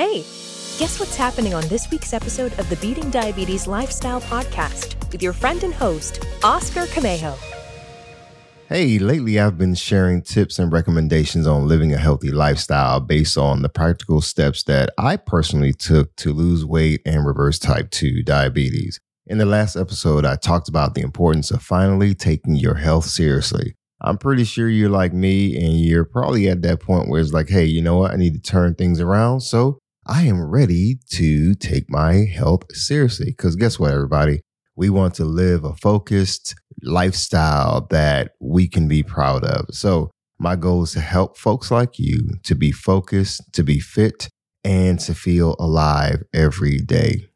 Hey, guess what's happening on this week's episode of the Beating Diabetes Lifestyle Podcast with your friend and host, Oscar Camejo. Hey, lately I've been sharing tips and recommendations on living a healthy lifestyle based on the practical steps that I personally took to lose weight and reverse type 2 diabetes. In the last episode, I talked about the importance of finally taking your health seriously. I'm pretty sure you're like me and you're probably at that point where it's like, hey, you know what? I need to turn things around. So I am ready to take my health seriously. Because guess what, everybody? We want to live a focused lifestyle that we can be proud of. So my goal is to help folks like you to be focused, to be fit, and to feel alive every day.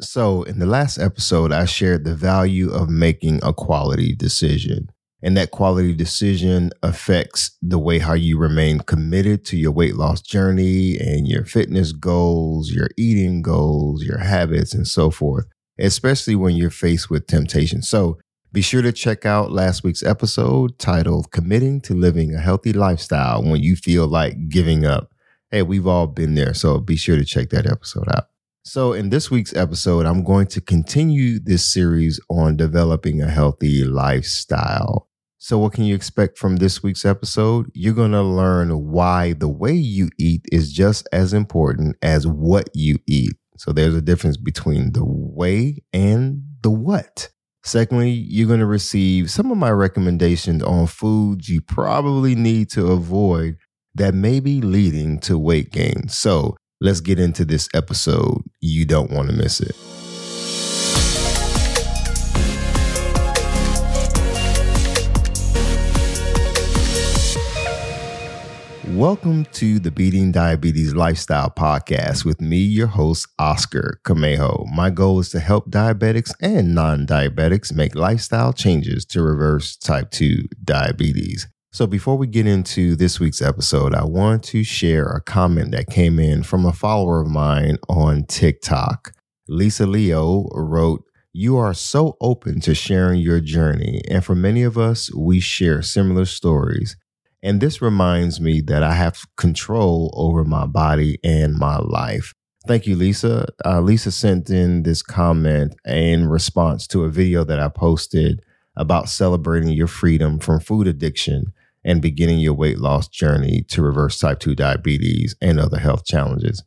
So, in the last episode, I shared the value of making a quality decision. And that quality decision affects the way how you remain committed to your weight loss journey and your fitness goals, your eating goals, your habits, and so forth, especially when you're faced with temptation. So be sure to check out last week's episode titled Committing to Living a Healthy Lifestyle When You Feel Like Giving Up. Hey, we've all been there. So be sure to check that episode out. So, in this week's episode, I'm going to continue this series on developing a healthy lifestyle. So, what can you expect from this week's episode? You're going to learn why the way you eat is just as important as what you eat. So, there's a difference between the way and the what. Secondly, you're going to receive some of my recommendations on foods you probably need to avoid that may be leading to weight gain. So, let's get into this episode. You don't want to miss it. Welcome to the Beating Diabetes Lifestyle Podcast with me, your host, Oscar Camejo. My goal is to help diabetics and non diabetics make lifestyle changes to reverse type 2 diabetes. So, before we get into this week's episode, I want to share a comment that came in from a follower of mine on TikTok. Lisa Leo wrote, You are so open to sharing your journey, and for many of us, we share similar stories. And this reminds me that I have control over my body and my life. Thank you, Lisa. Uh, Lisa sent in this comment in response to a video that I posted about celebrating your freedom from food addiction and beginning your weight loss journey to reverse type 2 diabetes and other health challenges.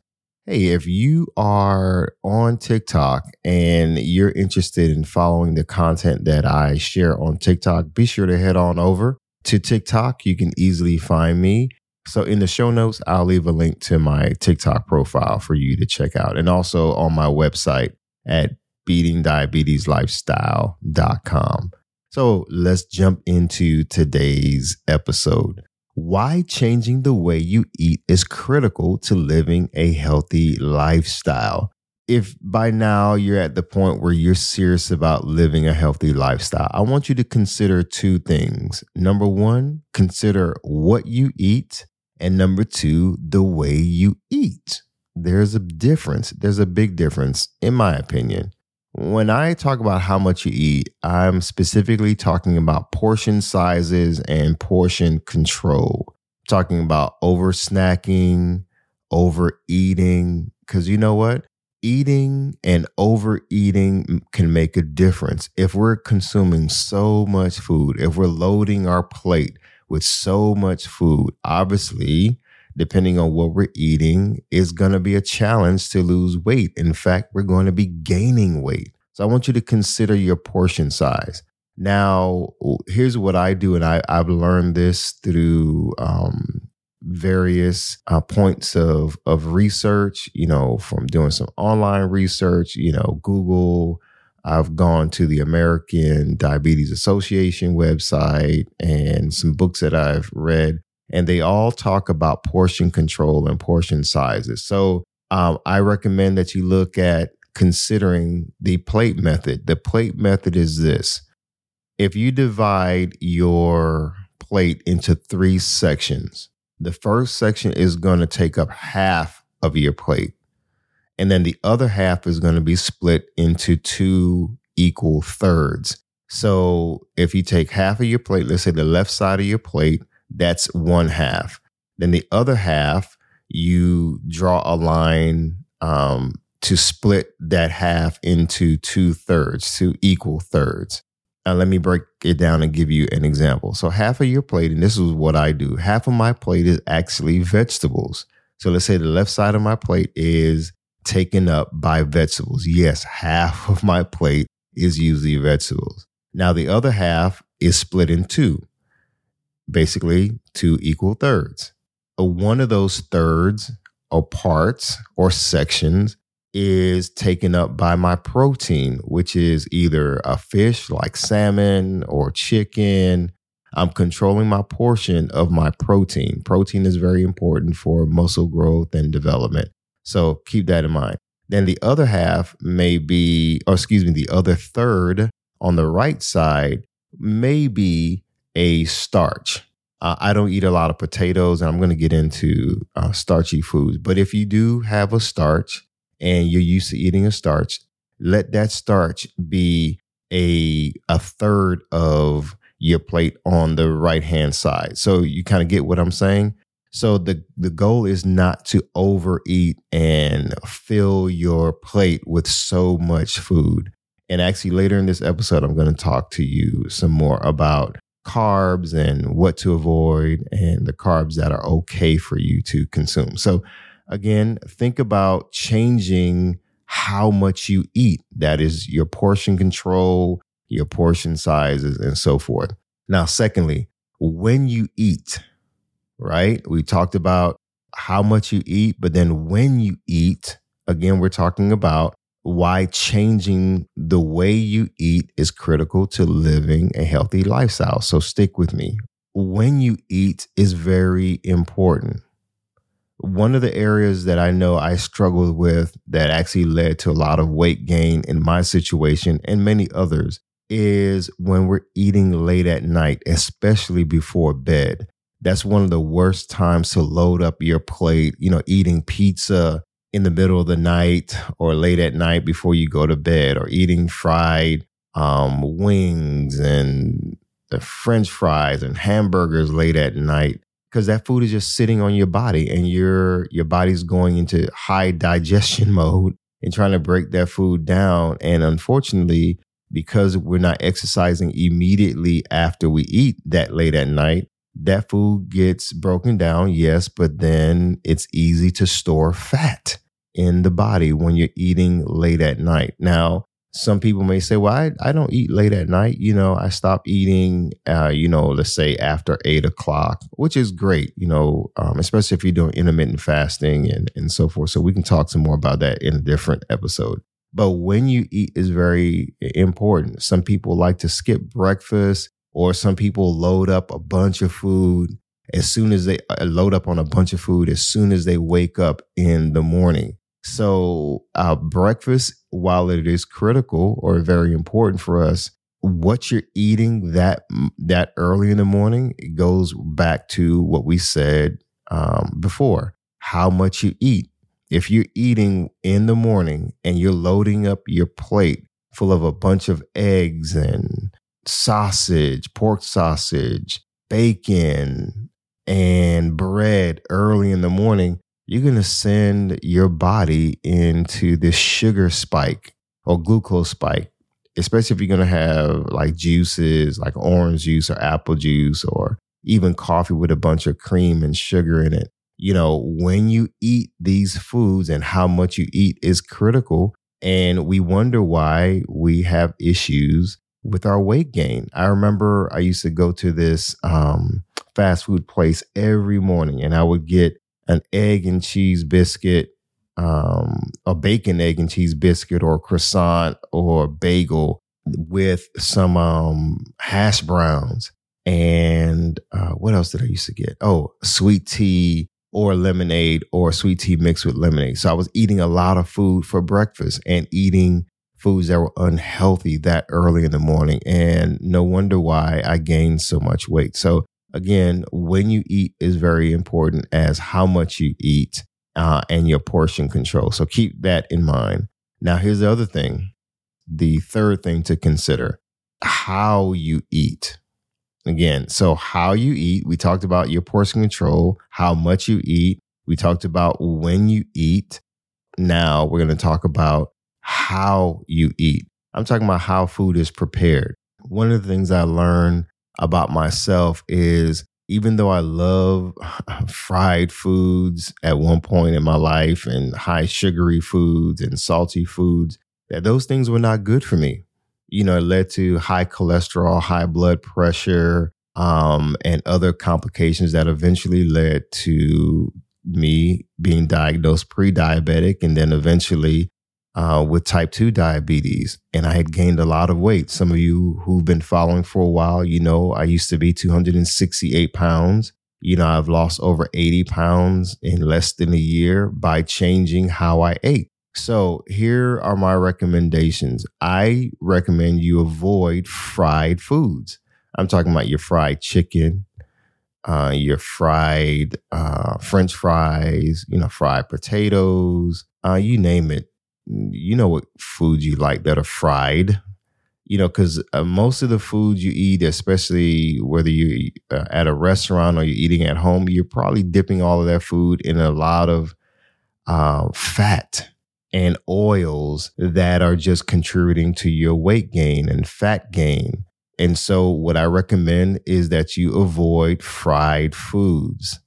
Hey, if you are on TikTok and you're interested in following the content that I share on TikTok, be sure to head on over to TikTok, you can easily find me. So in the show notes, I'll leave a link to my TikTok profile for you to check out and also on my website at beatingdiabeteslifestyle.com. So let's jump into today's episode. Why changing the way you eat is critical to living a healthy lifestyle if by now you're at the point where you're serious about living a healthy lifestyle, I want you to consider two things. Number one, consider what you eat. And number two, the way you eat. There's a difference. There's a big difference, in my opinion. When I talk about how much you eat, I'm specifically talking about portion sizes and portion control. Talking about over snacking, overeating. Because you know what? Eating and overeating can make a difference. If we're consuming so much food, if we're loading our plate with so much food, obviously, depending on what we're eating, is going to be a challenge to lose weight. In fact, we're going to be gaining weight. So I want you to consider your portion size. Now, here's what I do, and I, I've learned this through um, various uh, points of of research you know from doing some online research you know google i've gone to the american diabetes association website and some books that i've read and they all talk about portion control and portion sizes. So um, i recommend that you look at considering the plate method. The plate method is this. If you divide your plate into three sections the first section is going to take up half of your plate. And then the other half is going to be split into two equal thirds. So if you take half of your plate, let's say the left side of your plate, that's one half. Then the other half, you draw a line um, to split that half into two thirds, two equal thirds. Now, let me break it down and give you an example. So, half of your plate, and this is what I do half of my plate is actually vegetables. So, let's say the left side of my plate is taken up by vegetables. Yes, half of my plate is usually vegetables. Now, the other half is split in two, basically two equal thirds. Uh, one of those thirds or parts or sections is taken up by my protein, which is either a fish like salmon or chicken. I'm controlling my portion of my protein. Protein is very important for muscle growth and development. So keep that in mind. Then the other half may be, or excuse me, the other third on the right side may be a starch. Uh, I don't eat a lot of potatoes, and I'm going to get into uh, starchy foods. But if you do have a starch, and you're used to eating a starch, let that starch be a a third of your plate on the right hand side. So you kind of get what I'm saying. So the the goal is not to overeat and fill your plate with so much food. And actually later in this episode I'm going to talk to you some more about carbs and what to avoid and the carbs that are okay for you to consume. So again, think about changing how much you eat. That is your portion control, your portion sizes, and so forth. Now, secondly, when you eat, right? We talked about how much you eat, but then when you eat, again, we're talking about why changing the way you eat is critical to living a healthy lifestyle. So stick with me. When you eat is very important one of the areas that I know I struggled with that actually led to a lot of weight gain in my situation and many others is when we're eating late at night, especially before bed. That's one of the worst times to load up your plate, you know, eating pizza in the middle of the night or late at night before you go to bed or eating fried um, wings and the french fries and hamburgers late at night because that food is just sitting on your body and your your body's going into high digestion mode and trying to break that food down. And unfortunately because we're not exercising immediately after we eat that late at night that food gets broken down yes but then it's easy to store fat in the body when you're eating late at night. Now some people may say, well, I, I don't eat late at night. You know, I stop eating, uh, you know, let's say after eight o'clock, which is great, you know, um, especially if you're doing intermittent fasting and, and so forth. So we can talk some more about that in a different episode. But when you eat is very important. Some people like to skip breakfast or some people load up a bunch of food as soon as they uh, load up on a bunch of food as soon as they wake up in the morning. So, uh, breakfast, while it is critical or very important for us, what you're eating that that early in the morning goes back to what we said um, before: how much you eat. If you're eating in the morning and you're loading up your plate full of a bunch of eggs and sausage, pork sausage, bacon, and bread early in the morning, you're going to send your body into this sugar spike or glucose spike, especially if you're going to have like juices like orange juice or apple juice or even coffee with a bunch of cream and sugar in it. You know, when you eat these foods and how much you eat is critical. And we wonder why we have issues with our weight gain. I remember I used to go to this um, fast food place every morning and I would get an egg and cheese biscuit, um, a bacon, egg, and cheese biscuit, or croissant or bagel with some um, hash browns. And uh, what else did I used to get? Oh, sweet tea or lemonade or sweet tea mixed with lemonade. So I was eating a lot of food for breakfast and eating foods that were unhealthy that early in the morning. And no wonder why I gained so much weight. So again, when you eat is very important as how much you eat uh, and your portion control. So keep that in mind. Now, here's the other thing the third thing to consider how you eat. Again, so how you eat, we talked about your portion control, how much you eat, We talked about when you eat. Now we're going to talk about how you eat. I'm talking about how food is prepared. One of the things I learned about myself is even though I love fried foods at one point in my life and high sugary foods and salty foods, that those things were not good for me. You know, it led to high cholesterol, high blood pressure, um, and other complications that eventually led to me being diagnosed pre diabetic and then eventually uh, with type 2 diabetes. And I had gained a lot of weight. Some of you who've been following for a while, you know, I used to be 268 pounds. You know, I've lost over 80 pounds in less than a year by changing how I ate. So here are my recommendations. I recommend you avoid fried foods. I'm talking about your fried chicken, uh, your fried uh, French fries, you know, fried potatoes, uh, you name it you know what foods you like that are fried? You know because uh, most of the foods you eat especially whether you uh, at a restaurant or you're eating at home you're probably dipping all of that food in a lot of uh, fat and oils that are just contributing to your weight gain and fat gain. And so what i recommend is that you avoid fried foods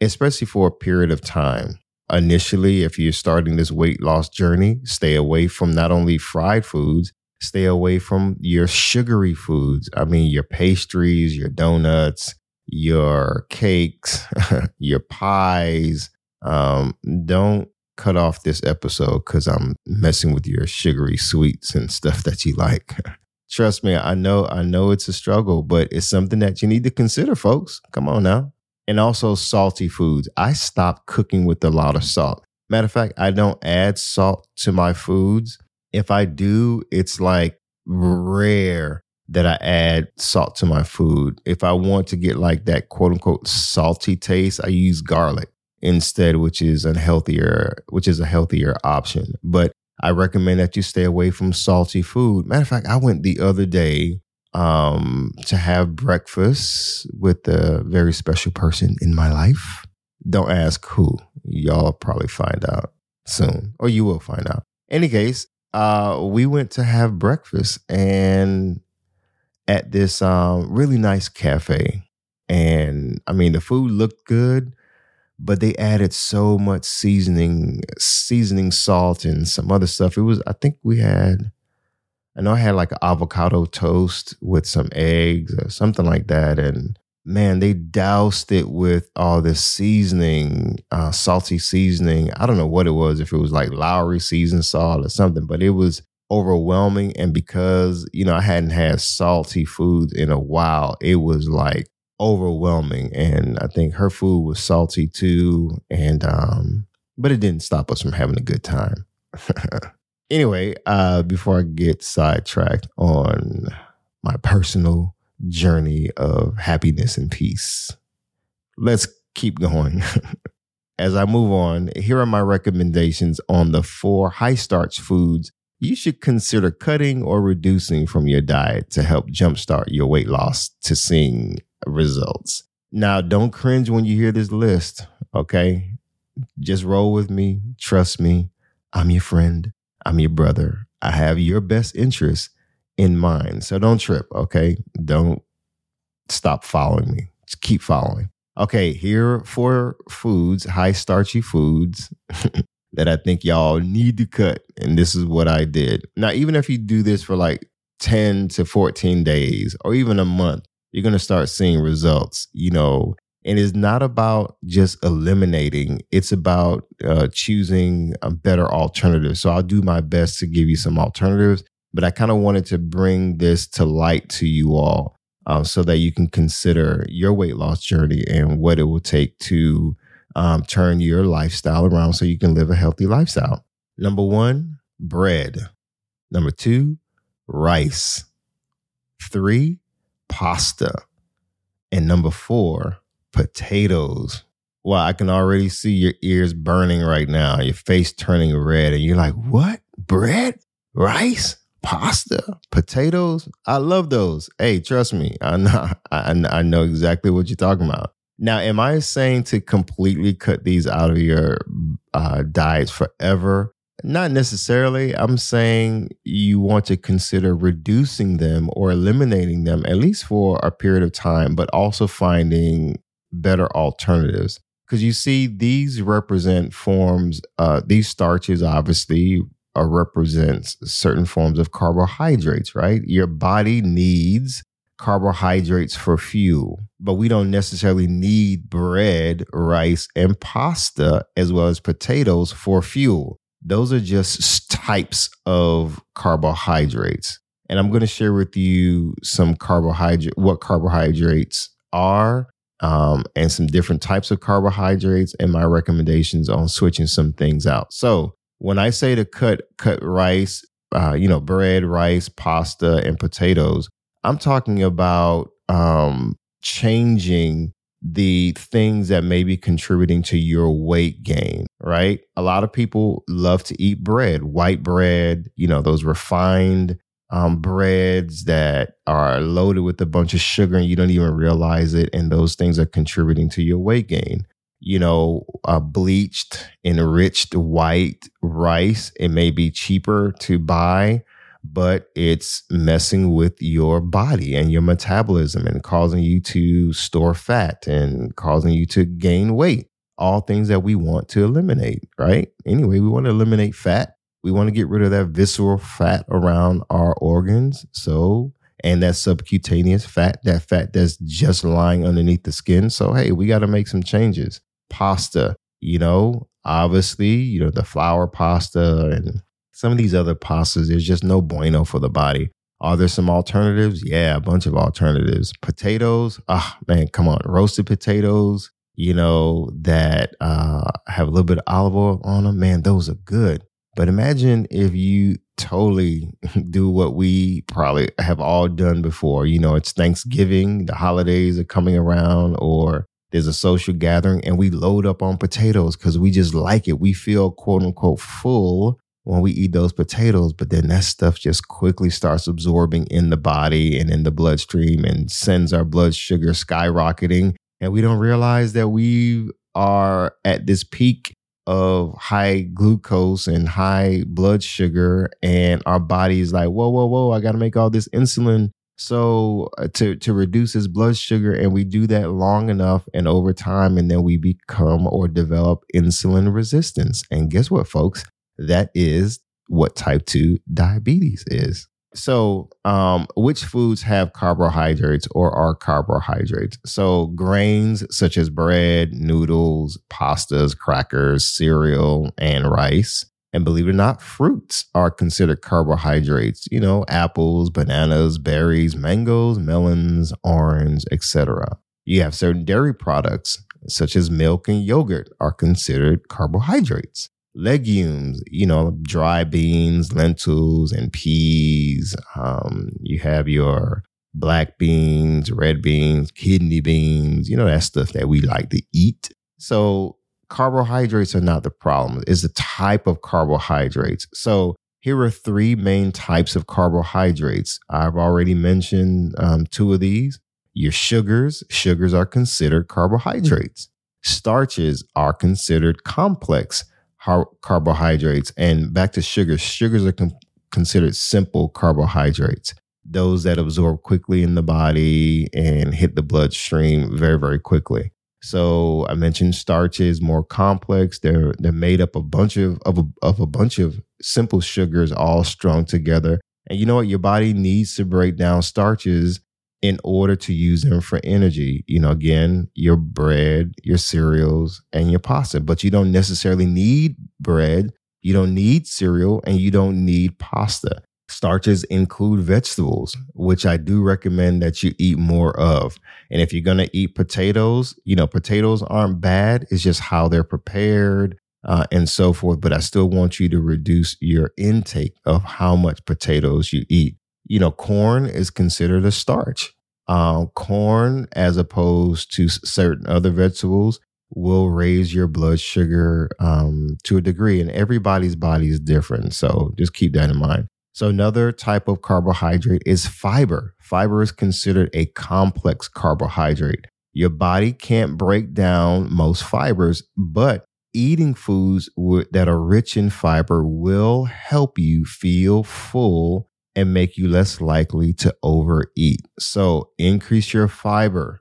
especially for a period of time initially, if you're starting this weight loss journey, stay away from not only fried foods, stay away from your sugary foods. I mean, your pastries, your donuts, your cakes, your pies. Um, don't cut off this episode because I'm messing with your sugary sweets and stuff that you like. Trust me, I know, I know it's a struggle, but it's something that you need to consider, folks. Come on now and also salty foods. I stopped cooking with a lot of salt. Matter of fact, I don't add salt to my foods. If I do, it's like rare that I add salt to my food. If I want to get like that quote unquote salty taste, I use garlic instead, which is a healthier, which is a healthier option. But I recommend that you stay away from salty food. Matter of fact, I went the other day um, to have breakfast with a very special person in my life. Don't ask who. Y'all probably find out soon, or you will find out. Any case, uh, we went to have breakfast and at this um, really nice cafe. And I mean, the food looked good, but they added so much seasoning, seasoning salt, and some other stuff. It was, I think we had I know I had like avocado toast with some eggs or something like that. And man, they doused it with all this seasoning, uh, salty seasoning. I don't know what it was, if it was like Lawry seasoned salt or something, but it was overwhelming. And because, you know, I hadn't had salty food in a while, it was like overwhelming. And I think her food was salty too. And, um, but it didn't stop us from having a good time. Anyway, uh, before I get sidetracked on my personal journey of happiness and peace, let's keep going. As I move on, here are my recommendations on the four high starch foods you should consider cutting or reducing from your diet to help jumpstart your weight loss to seeing results. Now, don't cringe when you hear this list, okay? Just roll with me. Trust me. I'm your friend. I'm your brother. I have your best interests in mind. So don't trip, okay? Don't stop following me. Just keep following. Okay, here are four foods, high starchy foods that I think y'all need to cut. And this is what I did. Now, even if you do this for like 10 to 14 days or even a month, you're going to start seeing results. You know, and it's not about just eliminating it's about uh, choosing a better alternative. So i'll do my best to give you some alternatives but i kind of wanted to bring this to light to you all uh, so that you can consider your weight loss journey and what it will take to um, turn your lifestyle around so you can live a healthy lifestyle. Number one bread. Number two rice. Three pasta. And number four potatoes. Well, I can already see your ears burning right now, your face turning red, and you're like, what? Bread? Rice? Pasta? Potatoes? I love those. Hey, trust me. I know, I, I know exactly what you're talking about. Now, am I saying to completely cut these out of your uh, diets forever? Not necessarily. I'm saying you want to consider reducing them or eliminating them, at least for a period of time, but also finding better alternatives. Because you see, these represent forms, uh, these starches obviously uh, represents certain forms of carbohydrates, right? Your body needs carbohydrates for fuel, but we don't necessarily need bread, rice, and pasta as well as potatoes for fuel. Those are just types of carbohydrates. And I'm going to share with you some carbohydrate, what carbohydrates are, um, and some different types of carbohydrates, and my recommendations on switching some things out. So, when I say to cut cut rice, uh, you know, bread, rice, pasta, and potatoes, I'm talking about um, changing the things that may be contributing to your weight gain, right? A lot of people love to eat bread, white bread, you know, those refined um, breads that are loaded with a bunch of sugar and you don't even realize it. And those things are contributing to your weight gain. You know, uh, bleached, enriched white rice, it may be cheaper to buy but it's messing with your body and your metabolism and causing you to store fat and causing you to gain weight. All things that we want to eliminate, right? Anyway, we want to eliminate fat. We want to get rid of that visceral fat around our organs. So, and that subcutaneous fat, that fat that's just lying underneath the skin. So, hey, we got to make some changes. Pasta, you know, obviously, you know, the flour pasta and some of these other pastas, there's just no bueno for the body. Are there some alternatives? Yeah, a bunch of alternatives. Potatoes, ah, oh, man, come on. Roasted potatoes, you know, that uh, have a little bit of olive oil on them. Man, those are good. But imagine if you totally do what we probably have all done before. You know, it's Thanksgiving, the holidays are coming around, or there's a social gathering, and we load up on potatoes because we just like it. We feel quote unquote full when we eat those potatoes, but then that stuff just quickly starts absorbing in the body and in the bloodstream and sends our blood sugar skyrocketing. And we don't realize that we are at this peak of high glucose and high blood sugar. And our body is like, whoa, whoa, whoa, I got to make all this insulin. So uh, to, to reduce his blood sugar, and we do that long enough and over time, and then we become or develop insulin resistance. And guess what, folks? That is what type 2 diabetes is. So, um, which foods have carbohydrates or are carbohydrates? So, grains such as bread, noodles, pastas, crackers, cereal, and rice. And believe it or not, fruits are considered carbohydrates. You know, apples, bananas, berries, mangoes, melons, orange, etc. You have certain dairy products such as milk and yogurt are considered carbohydrates legumes, you know, dry beans, lentils, and peas. Um, you have your black beans, red beans, kidney beans, you know, that stuff that we like to eat. So carbohydrates are not the problem. It's the type of carbohydrates. So here are three main types of carbohydrates. I've already mentioned um, two of these. Your sugars, sugars are considered carbohydrates. Starches are considered complex carbohydrates. And back to sugars, sugars are com- considered simple carbohydrates, those that absorb quickly in the body and hit the bloodstream very, very quickly. So I mentioned starches, more complex. They're they're made up a bunch of of a, of a bunch of simple sugars all strung together. And you know what? Your body needs to break down starches in order to use them for energy. You know, again, your bread, your cereals, and your pasta. But you don't necessarily need bread, you don't need cereal, and you don't need pasta. Starches include vegetables, which I do recommend that you eat more of. And if you're going to eat potatoes, you know, potatoes aren't bad. It's just how they're prepared uh, and so forth. But I still want you to reduce your intake of how much potatoes you eat you know, corn is considered a starch. Uh, corn, as opposed to certain other vegetables, will raise your blood sugar um, to a degree, and everybody's body is different. So just keep that in mind. So, another type of carbohydrate is fiber. Fiber is considered a complex carbohydrate. Your body can't break down most fibers, but eating foods that are rich in fiber will help you feel full and make you less likely to overeat. So increase your fiber.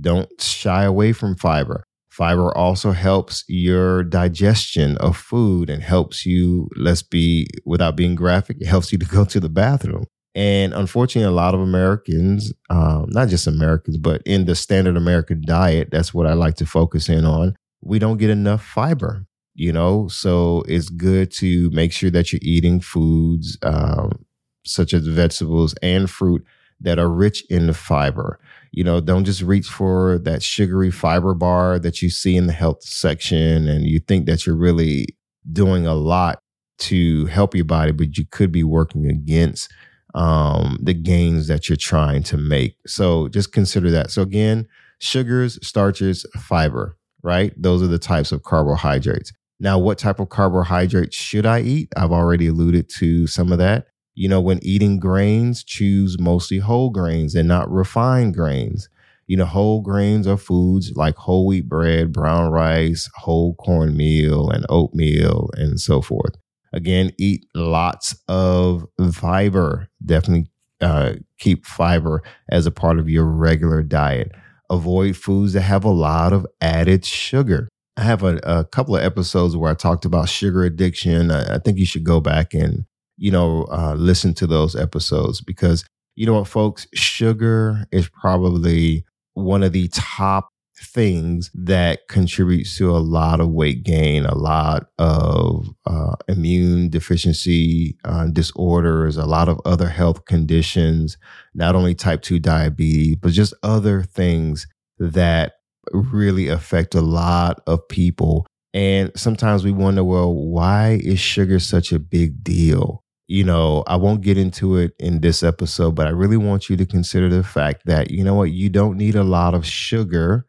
Don't shy away from fiber. Fiber also helps your digestion of food and helps you, let's be, without being graphic, it helps you to go to the bathroom. And unfortunately, a lot of Americans, um, not just Americans, but in the standard American diet, that's what I like to focus in on. We don't get enough fiber, you know? So it's good to make sure that you're eating foods um, such as vegetables and fruit that are rich in the fiber. You know, don't just reach for that sugary fiber bar that you see in the health section and you think that you're really doing a lot to help your body, but you could be working against um, the gains that you're trying to make. So just consider that. So again, sugars, starches, fiber, right? Those are the types of carbohydrates. Now, what type of carbohydrates should I eat? I've already alluded to some of that you know, when eating grains, choose mostly whole grains and not refined grains. You know, whole grains are foods like whole wheat bread, brown rice, whole cornmeal, and oatmeal, and so forth. Again, eat lots of fiber. Definitely uh, keep fiber as a part of your regular diet. Avoid foods that have a lot of added sugar. I have a, a couple of episodes where I talked about sugar addiction. I, I think you should go back and you know, uh, listen to those episodes because you know what, folks, sugar is probably one of the top things that contributes to a lot of weight gain, a lot of uh, immune deficiency uh, disorders, a lot of other health conditions, not only type 2 diabetes, but just other things that really affect a lot of people. And sometimes we wonder, well, why is sugar such a big deal? You know, I won't get into it in this episode, but I really want you to consider the fact that, you know what, you don't need a lot of sugar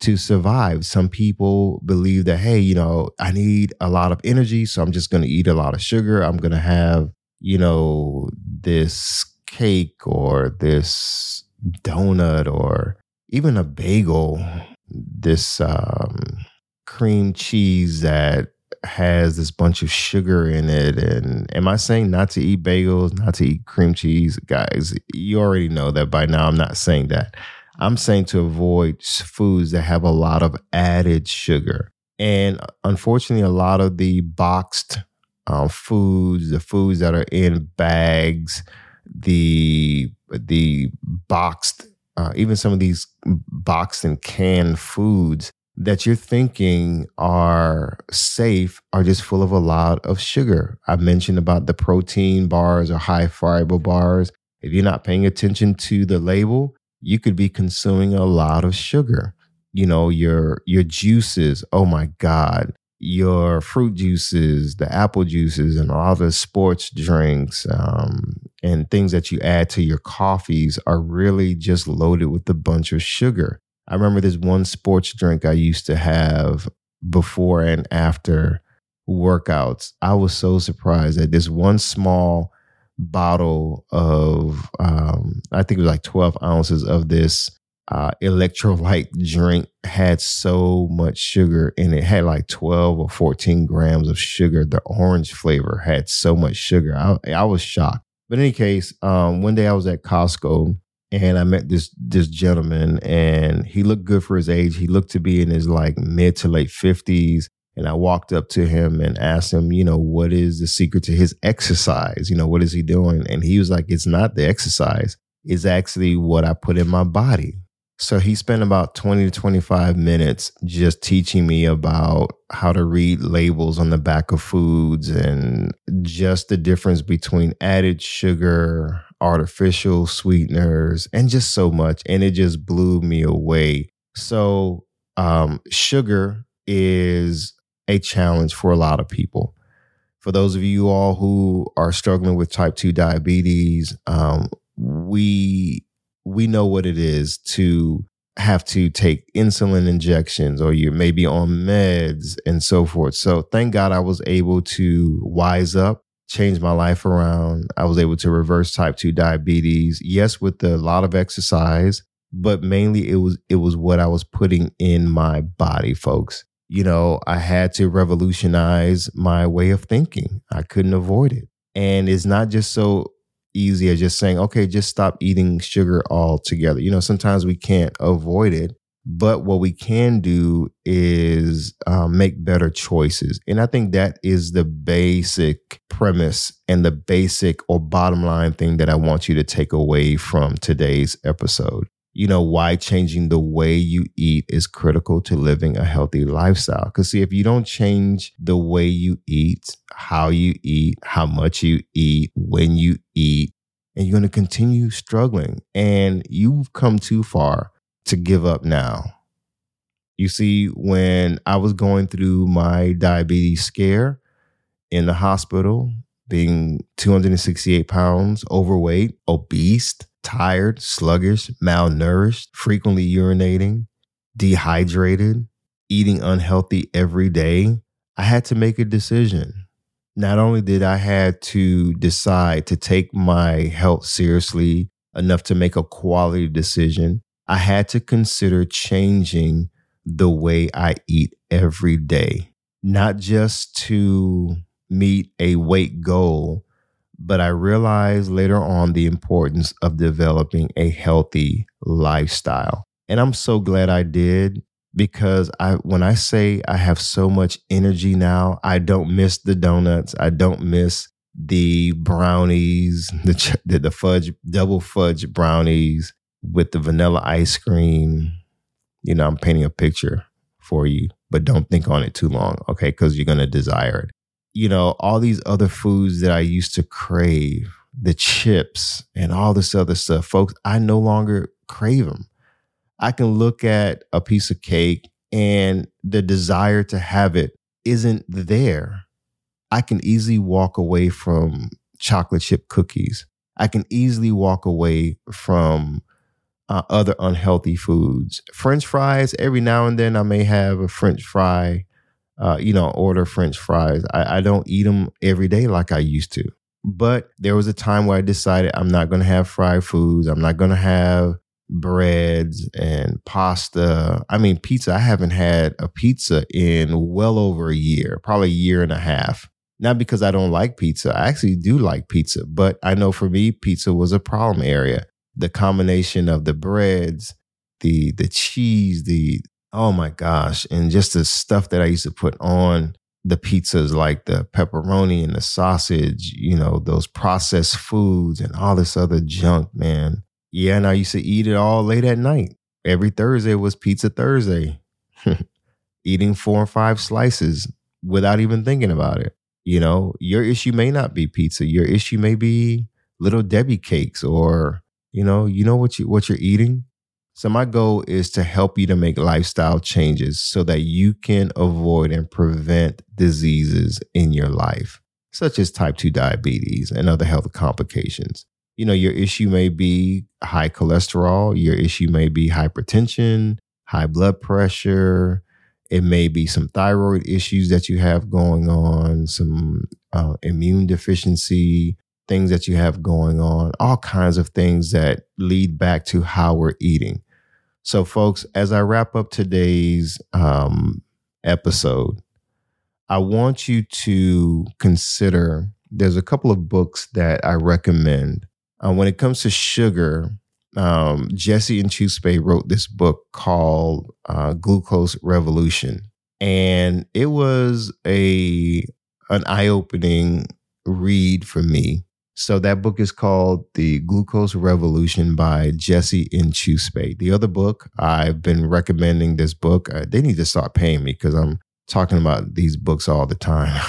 to survive. Some people believe that, hey, you know, I need a lot of energy, so I'm just going to eat a lot of sugar. I'm going to have, you know, this cake or this donut or even a bagel, this um, cream cheese that has this bunch of sugar in it. And am I saying not to eat bagels, not to eat cream cheese? Guys, you already know that by now. I'm not saying that. I'm saying to avoid foods that have a lot of added sugar. And unfortunately, a lot of the boxed um, foods, the foods that are in bags, the the boxed, uh, even some of these boxed and canned foods that you're thinking are safe are just full of a lot of sugar. I mentioned about the protein bars or high fiber bars. If you're not paying attention to the label, you could be consuming a lot of sugar. You know, your your juices, oh my God, your fruit juices, the apple juices, and all the sports drinks um, and things that you add to your coffees are really just loaded with a bunch of sugar. I remember this one sports drink I used to have before and after workouts. I was so surprised that this one small bottle of, um, I think it was like 12 ounces of this uh, electrolyte drink had so much sugar in it. it. Had like 12 or 14 grams of sugar. The orange flavor had so much sugar. I, I was shocked. But in any case, um, one day I was at Costco and I met this this gentleman, and he looked good for his age. He looked to be in his like mid to late fifties. And I walked up to him and asked him, you know, what is the secret to his exercise? You know, what is he doing? And he was like, it's not the exercise. It's actually what I put in my body. So he spent about 20 to 25 minutes just teaching me about how to read labels on the back of foods and just the difference between added sugar, artificial sweeteners, and just so much. And it just blew me away. So, um, sugar is a challenge for a lot of people. For those of you all who are struggling with type 2 diabetes, um, we we know what it is to have to take insulin injections or you're maybe on meds and so forth. So thank God I was able to wise up changed my life around. I was able to reverse type 2 diabetes. Yes, with a lot of exercise, but mainly it was it was what I was putting in my body, folks. You know, I had to revolutionize my way of thinking. I couldn't avoid it. And it's not just so easy as just saying, okay, just stop eating sugar altogether. You know, sometimes we can't avoid it, but what we can do is um, make better choices. And I think that is the basic premise and the basic or bottom line thing that I want you to take away from today's episode. You know, why changing the way you eat is critical to living a healthy lifestyle. Because, see, if you don't change the way you eat, how you eat, how much you eat, when you eat, and you're going to continue struggling, and you've come too far to give up now. You see, when I was going through my diabetes scare in the hospital, being 268 pounds, overweight, obese, tired, sluggish, malnourished, frequently urinating, dehydrated, eating unhealthy every day, I had to make a decision. Not only did I had to decide to take my health seriously enough to make a quality decision, I had to consider changing the way I eat every day, not just to meet a weight goal, but I realized later on the importance of developing a healthy lifestyle. And I'm so glad I did because I when I say I have so much energy now, I don't miss the donuts, I don't miss the brownies, the the, the fudge double fudge brownies, with the vanilla ice cream, you know, I'm painting a picture for you, but don't think on it too long, okay? Because you're going to desire it. You know, all these other foods that I used to crave, the chips and all this other stuff, folks, I no longer crave them. I can look at a piece of cake and the desire to have it isn't there. I can easily walk away from chocolate chip cookies. I can easily walk away from uh, other unhealthy foods. French fries, every now and then I may have a French fry, uh, you know, order French fries. I, I don't eat them every day like I used to. But there was a time where I decided I'm not going to have fried foods. I'm not going to have breads and pasta. I mean, pizza. I haven't had a pizza in well over a year, probably a year and a half. Not because I don't like pizza. I actually do like pizza, but I know for me, pizza was a problem area the combination of the breads, the the cheese, the oh my gosh, and just the stuff that I used to put on the pizzas like the pepperoni and the sausage, you know, those processed foods and all this other junk, man. Yeah, and I used to eat it all late at night. Every Thursday was pizza Thursday. Eating four or five slices without even thinking about it. You know, your issue may not be pizza. Your issue may be little Debbie cakes or you know, you know what you what you're eating. So my goal is to help you to make lifestyle changes so that you can avoid and prevent diseases in your life, such as type 2 diabetes and other health complications. You know, your issue may be high cholesterol, your issue may be hypertension, high blood pressure, it may be some thyroid issues that you have going on, some uh, immune deficiency, things that you have going on, all kinds of things that lead back to how we're eating. So, folks, as I wrap up today's um, episode, I want you to consider there's a couple of books that I recommend. Uh, when it comes to sugar, um, Jessie Inchauspé wrote this book called uh, Glucose Revolution. And it was a an eye-opening read for me so that book is called The Glucose Revolution by Jessie Inchauspé. The other book, I've been recommending this book. Uh, they need to start paying me because I'm talking about these books all the time.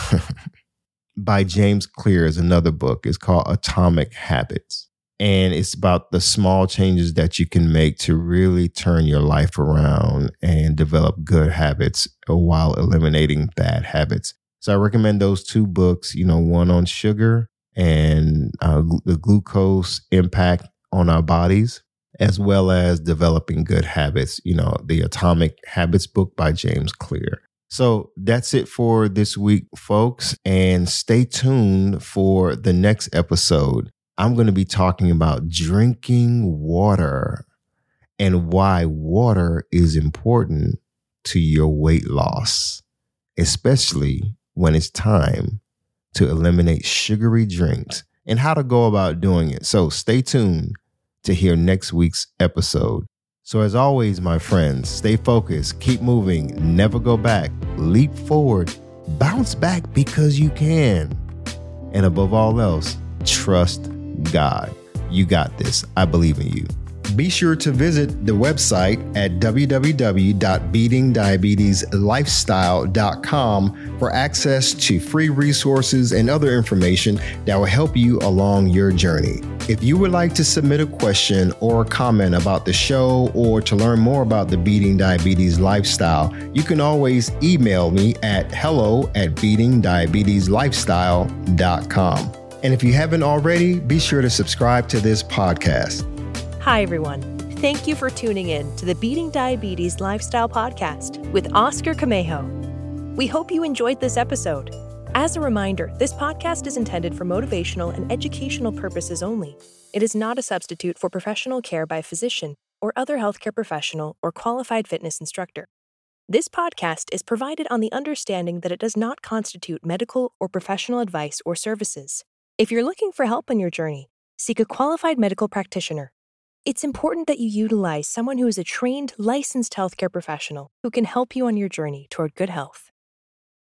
by James Clear is another book. It's called Atomic Habits. And it's about the small changes that you can make to really turn your life around and develop good habits while eliminating bad habits. So I recommend those two books, you know, one on sugar and uh, the glucose impact on our bodies, as well as developing good habits. You know, the Atomic Habits book by James Clear. So that's it for this week, folks. And stay tuned for the next episode. I'm going to be talking about drinking water and why water is important to your weight loss, especially when it's time to eliminate sugary drinks and how to go about doing it. So stay tuned to hear next week's episode. So, as always, my friends, stay focused, keep moving, never go back, leap forward, bounce back because you can. And above all else, trust God. You got this. I believe in you. Be sure to visit the website at www.beatingdiabeteslifestyle.com for access to free resources and other information that will help you along your journey. If you would like to submit a question or a comment about the show or to learn more about the Beating Diabetes lifestyle, you can always email me at hello at beatingdiabeteslifestyle.com. And if you haven't already, be sure to subscribe to this podcast. Hi, everyone. Thank you for tuning in to the Beating Diabetes Lifestyle Podcast with Oscar Camejo. We hope you enjoyed this episode. As a reminder, this podcast is intended for motivational and educational purposes only. It is not a substitute for professional care by a physician or other healthcare professional or qualified fitness instructor. This podcast is provided on the understanding that it does not constitute medical or professional advice or services. If you're looking for help on your journey, seek a qualified medical practitioner it's important that you utilize someone who is a trained, licensed healthcare professional who can help you on your journey toward good health.